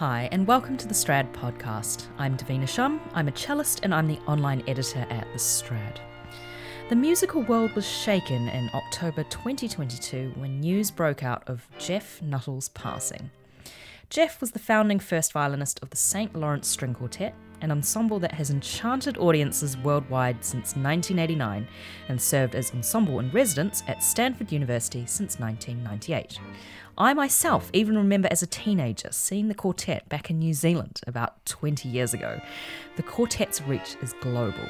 Hi, and welcome to the Strad podcast. I'm Davina Shum, I'm a cellist, and I'm the online editor at the Strad. The musical world was shaken in October 2022 when news broke out of Geoff Nuttall's passing. Geoff was the founding first violinist of the St. Lawrence String Quartet, an ensemble that has enchanted audiences worldwide since 1989 and served as ensemble in residence at Stanford University since 1998. I myself even remember as a teenager seeing the quartet back in New Zealand about 20 years ago. The quartet's reach is global.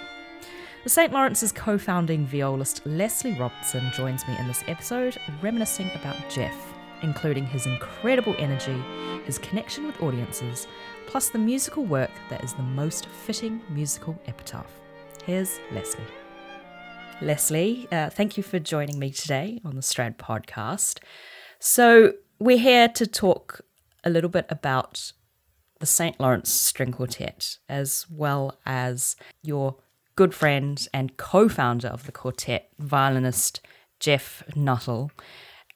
The St. Lawrence's co founding violist Lesley Robertson joins me in this episode, reminiscing about Geoff, including his incredible energy, his connection with audiences, plus the musical work that is the most fitting musical epitaph. Here's Lesley. Lesley, uh, thank you for joining me today on the Strad podcast. So, we're here to talk a little bit about the St. Lawrence String Quartet, as well as your good friend and co founder of the quartet, violinist Geoff Nuttall.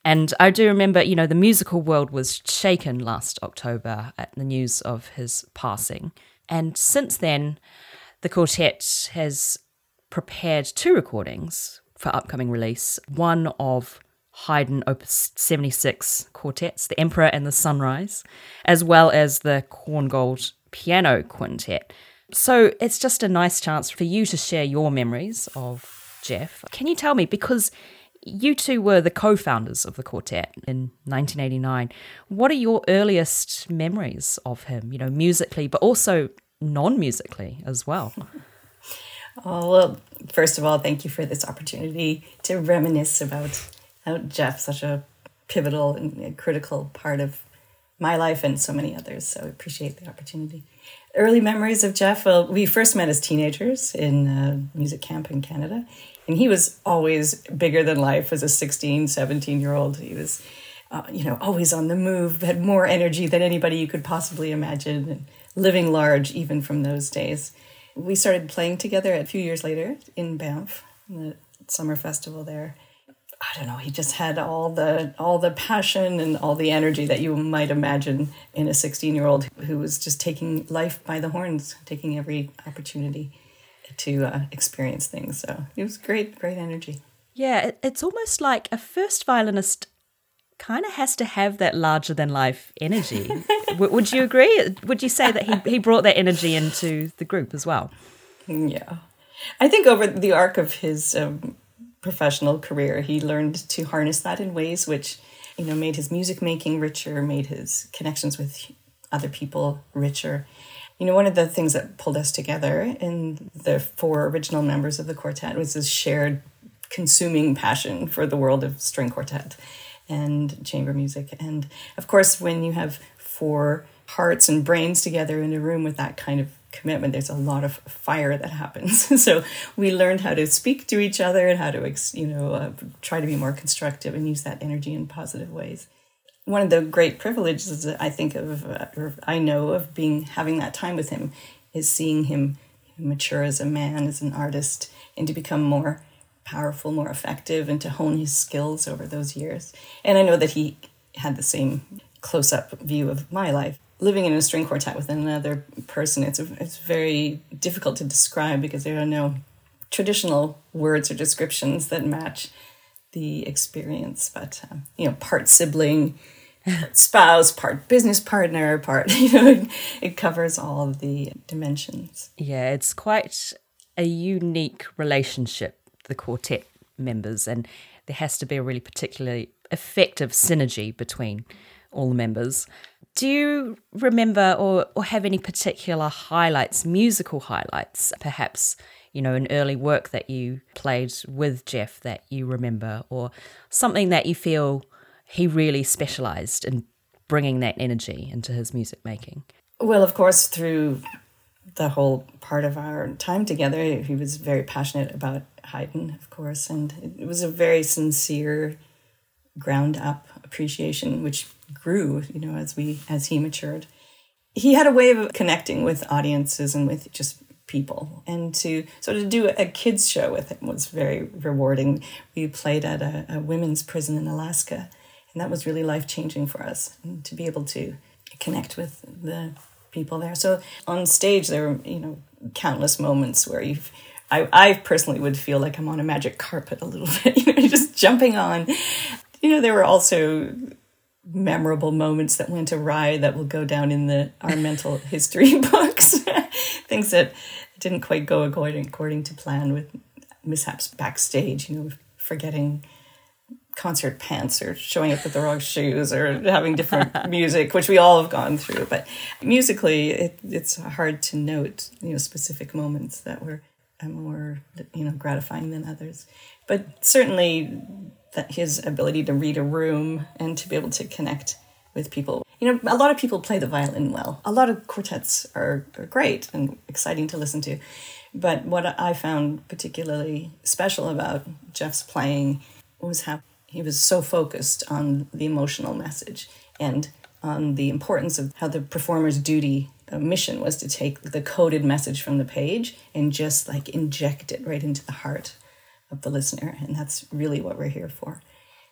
And I do remember, you know, the musical world was shaken last October at the news of his passing. And since then, the quartet has prepared two recordings for upcoming release one of Haydn Opus 76 quartets, The Emperor and the Sunrise, as well as the Korngold Piano Quintet. So it's just a nice chance for you to share your memories of Geoff. Can you tell me, because you two were the co founders of the quartet in 1989, what are your earliest memories of him, you know, musically, but also non musically as well? Oh, well, first of all, thank you for this opportunity to reminisce about Geoff, such a pivotal and critical part of my life and so many others. So I appreciate the opportunity. Early memories of Geoff. Well, we first met as teenagers in a music camp in Canada. And he was always bigger than life as a 16, 17 year old. He was, uh, you know, always on the move, had more energy than anybody you could possibly imagine, and living large even from those days. We started playing together a few years later in Banff, the summer festival there. I don't know, he just had all the all the passion and all the energy that you might imagine in a 16 year old who was just taking life by the horns, taking every opportunity to uh, experience things. So it was great, great energy. Yeah, it's almost like a first violinist kind of has to have that larger than life energy. would you agree? Would you say that he, he brought that energy into the group as well? Yeah. I think over the arc of his um, professional career, he learned to harness that in ways which, you know, made his music making richer, made his connections with other people richer. You know, one of the things that pulled us together in the four original members of the quartet was this shared consuming passion for the world of string quartet and chamber music. And of course, when you have four hearts and brains together in a room with that kind of commitment, there's a lot of fire that happens. so we learned how to speak to each other and how to, you know, uh, try to be more constructive and use that energy in positive ways. One of the great privileges I think of, uh, or I know of being having that time with him, is seeing him mature as a man, as an artist, and to become more powerful, more effective, and to hone his skills over those years. And I know that he had the same close up view of my life living in a string quartet with another person, it's a, it's very difficult to describe because there are no traditional words or descriptions that match the experience. But um, you know, part sibling, spouse, part business partner, part you know, it covers all of the dimensions. Yeah, it's quite a unique relationship the quartet members, and there has to be a really particularly effective synergy between all the members. Do you remember or, or have any particular highlights, musical highlights, perhaps, you know, an early work that you played with Geoff that you remember, or something that you feel he really specialized in bringing that energy into his music making? Well, of course, through the whole part of our time together, he was very passionate about Haydn, of course, and it was a very sincere, ground up appreciation, which grew, you know, as we as he matured. He had a way of connecting with audiences and with just people and to sort of do a kids show with him was very rewarding we played at a, a women's prison in alaska and that was really life changing for us mm, to be able to connect with the people there. So on stage, there were you know countless moments where you've. I, I personally would feel like I'm on a magic carpet a little bit, you know, just jumping on. You know, there were also memorable moments that went awry that will go down in the our mental history books. Things that didn't quite go according according to plan with mishaps backstage, you know, forgetting concert pants or showing up with the wrong shoes or having different music, which we all have gone through. But musically, it, it's hard to note, you know, specific moments that were uh, more, you know, gratifying than others. But certainly, that his ability to read a room and to be able to connect with people. You know, a lot of people play the violin well. A lot of quartets are, are great and exciting to listen to. But what I found particularly special about Geoff's playing was how he was so focused on the emotional message and on the importance of how the performer's duty uh, mission was to take the coded message from the page and just like inject it right into the heart of the listener. And that's really what we're here for.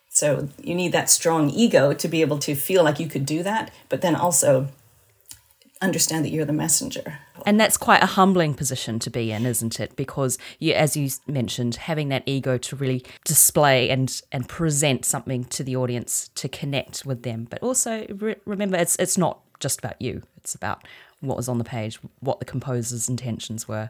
So you need that strong ego to be able to feel like you could do that but then also understand that you're the messenger. And that's quite a humbling position to be in, isn't it? Because you, as you mentioned, having that ego to really display and and present something to the audience to connect with them, but also re- remember it's it's not just about you. It's about what was on the page, what the composer's intentions were.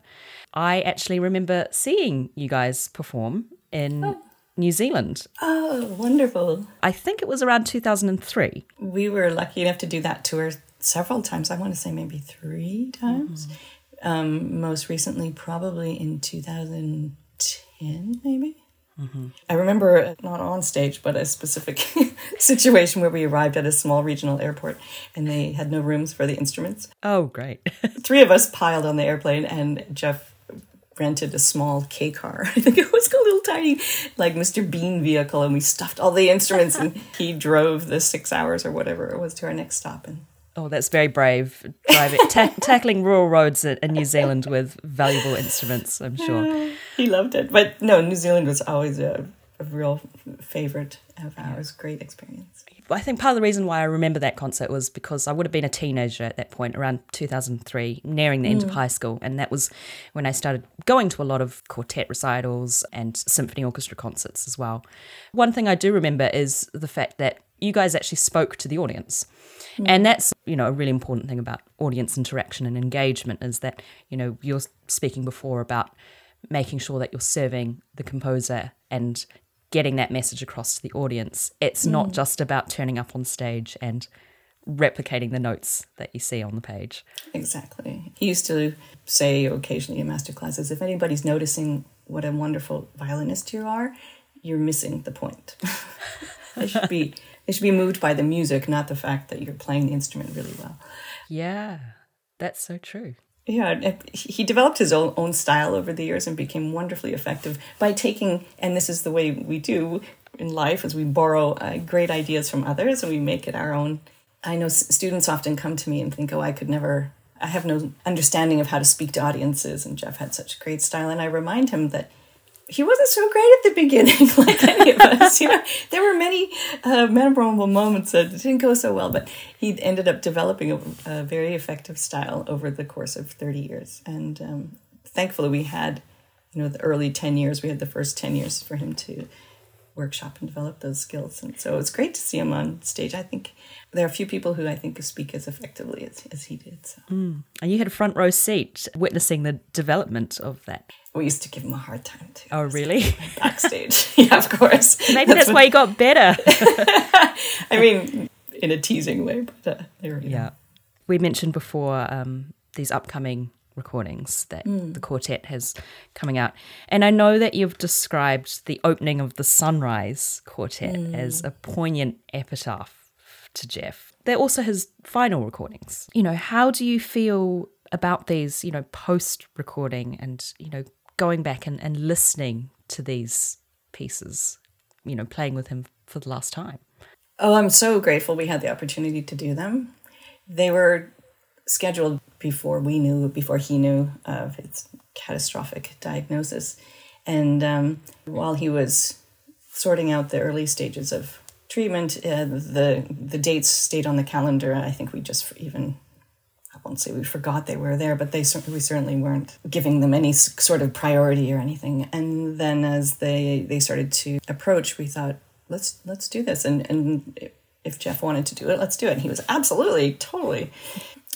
I actually remember seeing you guys perform in oh. New Zealand. Oh, wonderful. I think it was around 2003. We were lucky enough to do that tour several times. I want to say maybe three times. Mm-hmm. Um, most recently, probably in 2010, maybe. Mm-hmm. I remember not on stage, but a specific situation where we arrived at a small regional airport and they had no rooms for the instruments. Oh, great. Three of us piled on the airplane, and Geoff rented a small K car. I think it was a little tiny, like Mr. Bean vehicle, and we stuffed all the instruments, and he drove the six hours or whatever it was to our next stop. And Oh, that's very brave. Driving, ta- tackling rural roads in New Zealand with valuable instruments, I'm sure. he loved it. But no, New Zealand was always a, a real favorite of ours. Great experience. I think part of the reason why I remember that concert was because I would have been a teenager at that point, around 2003, nearing the end mm. of high school. And that was when I started going to a lot of quartet recitals and symphony orchestra concerts as well. One thing I do remember is the fact that you guys actually spoke to the audience. Mm. And that's, you know, a really important thing about audience interaction and engagement is that, you know, you're speaking before about making sure that you're serving the composer and getting that message across to the audience. It's mm. not just about turning up on stage and replicating the notes that you see on the page. Exactly. He used to say occasionally in master classes if anybody's noticing what a wonderful violinist you are, you're missing the point. they should be they should be moved by the music, not the fact that you're playing the instrument really well. Yeah, that's so true. Yeah, he developed his own, own style over the years and became wonderfully effective by taking, and this is the way we do in life, as we borrow uh, great ideas from others and we make it our own. I know students often come to me and think, oh, I could never, I have no understanding of how to speak to audiences, and Geoff had such great style. And I remind him that he wasn't so great at the beginning, like any of us. You know, there were many uh, memorable moments that didn't go so well, but he ended up developing a, a very effective style over the course of thirty years. And um, thankfully, we had, you know, the early ten years. We had the first ten years for him to workshop and develop those skills. And so it's great to see him on stage. I think there are a few people who I think speak as effectively as, as he did. So. Mm. And you had a front row seat witnessing the development of that. We used to give him a hard time too. Oh, really? Backstage. yeah, of course. Maybe that's, that's why he got better. I mean, in a teasing way, but uh, there we Yeah. We mentioned before um, these upcoming recordings that mm. the quartet has coming out. And I know that you've described the opening of the Sunrise Quartet mm. as a poignant epitaph to Geoff. They're also his final recordings. You know, how do you feel about these, you know, post recording and, you know, going back and, and listening to these pieces, you know, playing with him for the last time? Oh, I'm so grateful we had the opportunity to do them. They were scheduled before we knew, before he knew of his catastrophic diagnosis. And um, while he was sorting out the early stages of treatment, uh, the the dates stayed on the calendar. I think we just even I won't say we forgot they were there, but they we certainly weren't giving them any sort of priority or anything. And then as they they started to approach, we thought let's let's do this. And and if Geoff wanted to do it, let's do it. And he was absolutely totally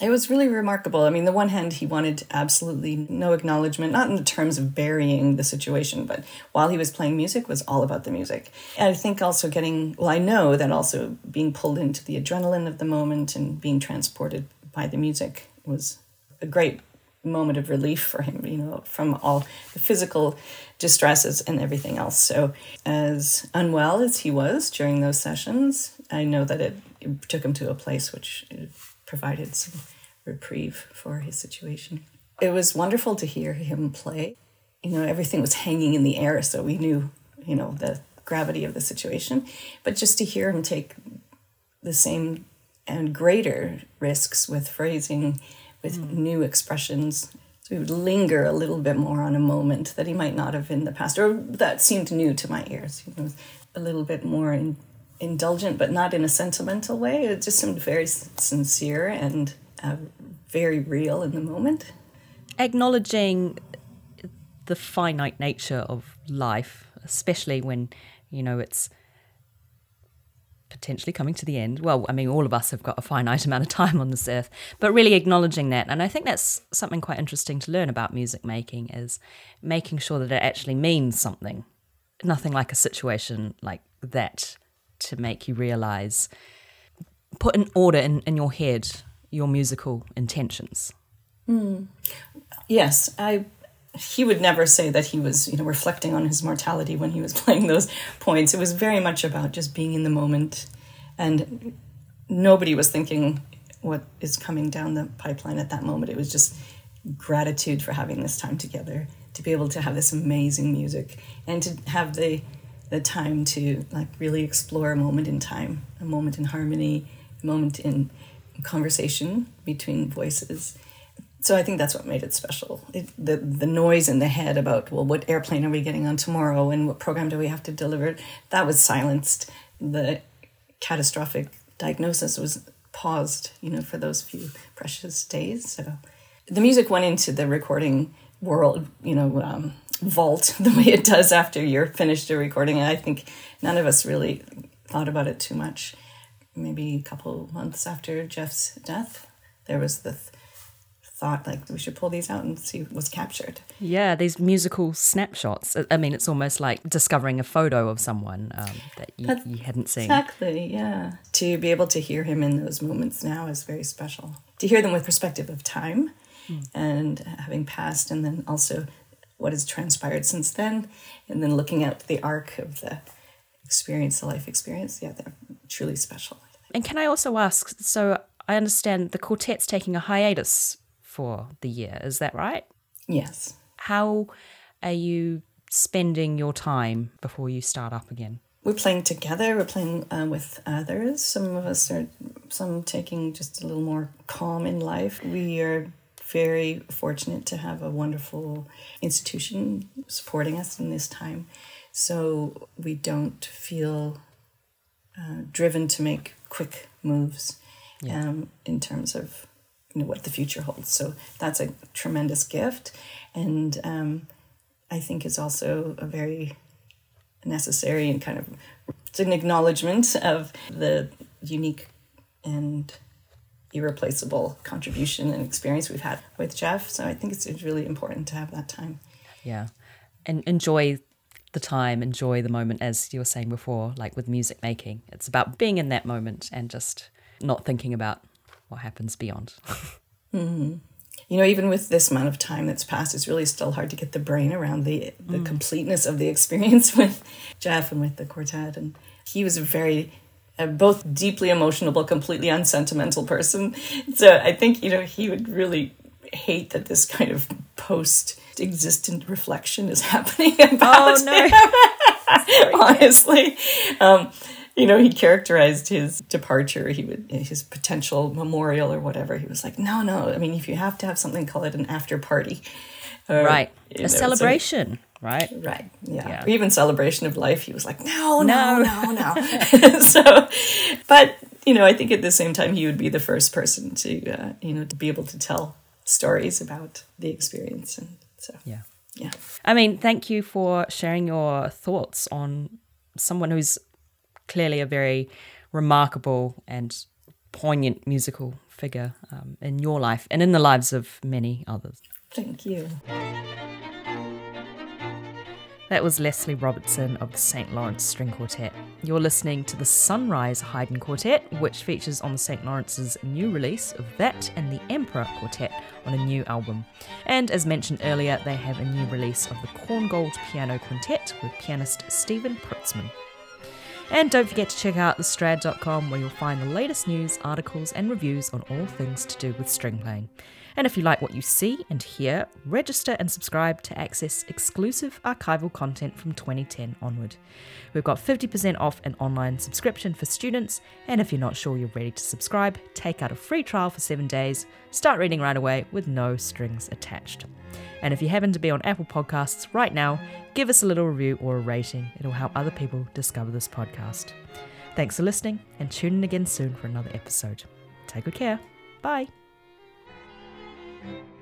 it was really remarkable. I mean, the one hand, he wanted absolutely no acknowledgement, not in the terms of burying the situation, but while he was playing music was all about the music. And I think also getting, well, I know that also being pulled into the adrenaline of the moment and being transported by the music was a great moment of relief for him, you know, from all the physical distresses and everything else. So, as unwell as he was during those sessions, I know that it, it took him to a place which provided some reprieve for his situation. It was wonderful to hear him play. You know, everything was hanging in the air, so we knew, you know, the gravity of the situation. But just to hear him take the same and greater risks with phrasing, with mm. new expressions. So he would linger a little bit more on a moment that he might not have in the past, or that seemed new to my ears. You know, a little bit more in, indulgent, but not in a sentimental way. It just seemed very sincere and uh, very real in the moment. Acknowledging the finite nature of life, especially when, you know, it's potentially coming to the end. Well, I mean, all of us have got a finite amount of time on this earth, but really acknowledging that. And I think that's something quite interesting to learn about music making is making sure that it actually means something. Nothing like a situation like that to make you realize, put an order in, in your head your musical intentions. Mm. Yes, I. He would never say that he was, you know, reflecting on his mortality when he was playing those points. It was very much about just being in the moment, and nobody was thinking what is coming down the pipeline at that moment. It was just gratitude for having this time together, to be able to have this amazing music, and to have the the time to like really explore a moment in time, a moment in harmony, a moment in conversation between voices. So I think that's what made it special. It, the the noise in the head about well, what airplane are we getting on tomorrow, and what program do we have to deliver? That was silenced. The catastrophic diagnosis was paused, you know, for those few precious days. So the music went into the recording world, you know, um, vault the way it does after you're finished a recording. And I think none of us really thought about it too much. Maybe a couple months after Geoff's death, there was the th- thought like we should pull these out and see what's captured. Yeah, these musical snapshots. I mean, it's almost like discovering a photo of someone um, that you, you hadn't seen. Exactly, yeah. To be able to hear him in those moments now is very special. To hear them with perspective of time mm. and having passed, and then also what has transpired since then, and then looking at the arc of the experience, the life experience. Yeah, they're truly special. And can I also ask? So I understand the quartet's taking a hiatus for the year. Is that right? Yes. How are you spending your time before you start up again? We're playing together. We're playing uh, with others. Some of us are, some taking just a little more calm in life. We are very fortunate to have a wonderful institution supporting us in this time. So we don't feel uh, driven to make quick moves yeah. um, in terms of you know, what the future holds. So that's a tremendous gift. And um, I think is also a very necessary and kind of it's an acknowledgement of the unique and irreplaceable contribution and experience we've had with Geoff. So I think it's, it's really important to have that time. Yeah. And enjoy the time, enjoy the moment, as you were saying before, like with music making. It's about being in that moment and just not thinking about what happens beyond. mm-hmm. You know, even with this amount of time that's passed, it's really still hard to get the brain around the the mm. completeness of the experience with Geoff and with the quartet. And he was a very both deeply emotional but completely unsentimental person. So I think, you know, he would really hate that this kind of post existent reflection is happening about oh, no. him. Honestly. Um, you know, he characterized his departure, he would his potential memorial or whatever. He was like, no, no. I mean, if you have to have something, call it an after party. Uh, right, a know, celebration. Right? Right. Yeah. Yeah. Even celebration of life, he was like, no, No. no, no, no. so, but you know, I think at the same time, he would be the first person to, uh, you know, to be able to tell stories about the experience, and so Yeah. yeah. I mean, thank you for sharing your thoughts on someone who's clearly a very remarkable and poignant musical figure um, in your life and in the lives of many others. Thank you. That was Lesley Robertson of the St. Lawrence String Quartet. You're listening to the Sunrise Haydn Quartet, which features on the St. Lawrence's new release of that and the Emperor Quartet on a new album. And as mentioned earlier, they have a new release of the Korngold Piano Quintet with pianist Stephen Prutsman. And don't forget to check out thestrad.com where you'll find the latest news, articles, and reviews on all things to do with string playing. And if you like what you see and hear, register and subscribe to access exclusive archival content from 2010 onward. We've got 50% off an online subscription for students, and if you're not sure you're ready to subscribe, take out a free trial for seven days, start reading right away with no strings attached. And if you happen to be on Apple Podcasts right now, give us a little review or a rating. It'll help other people discover this podcast. Thanks for listening, and tune in again soon for another episode. Take good care. Bye. Thank you.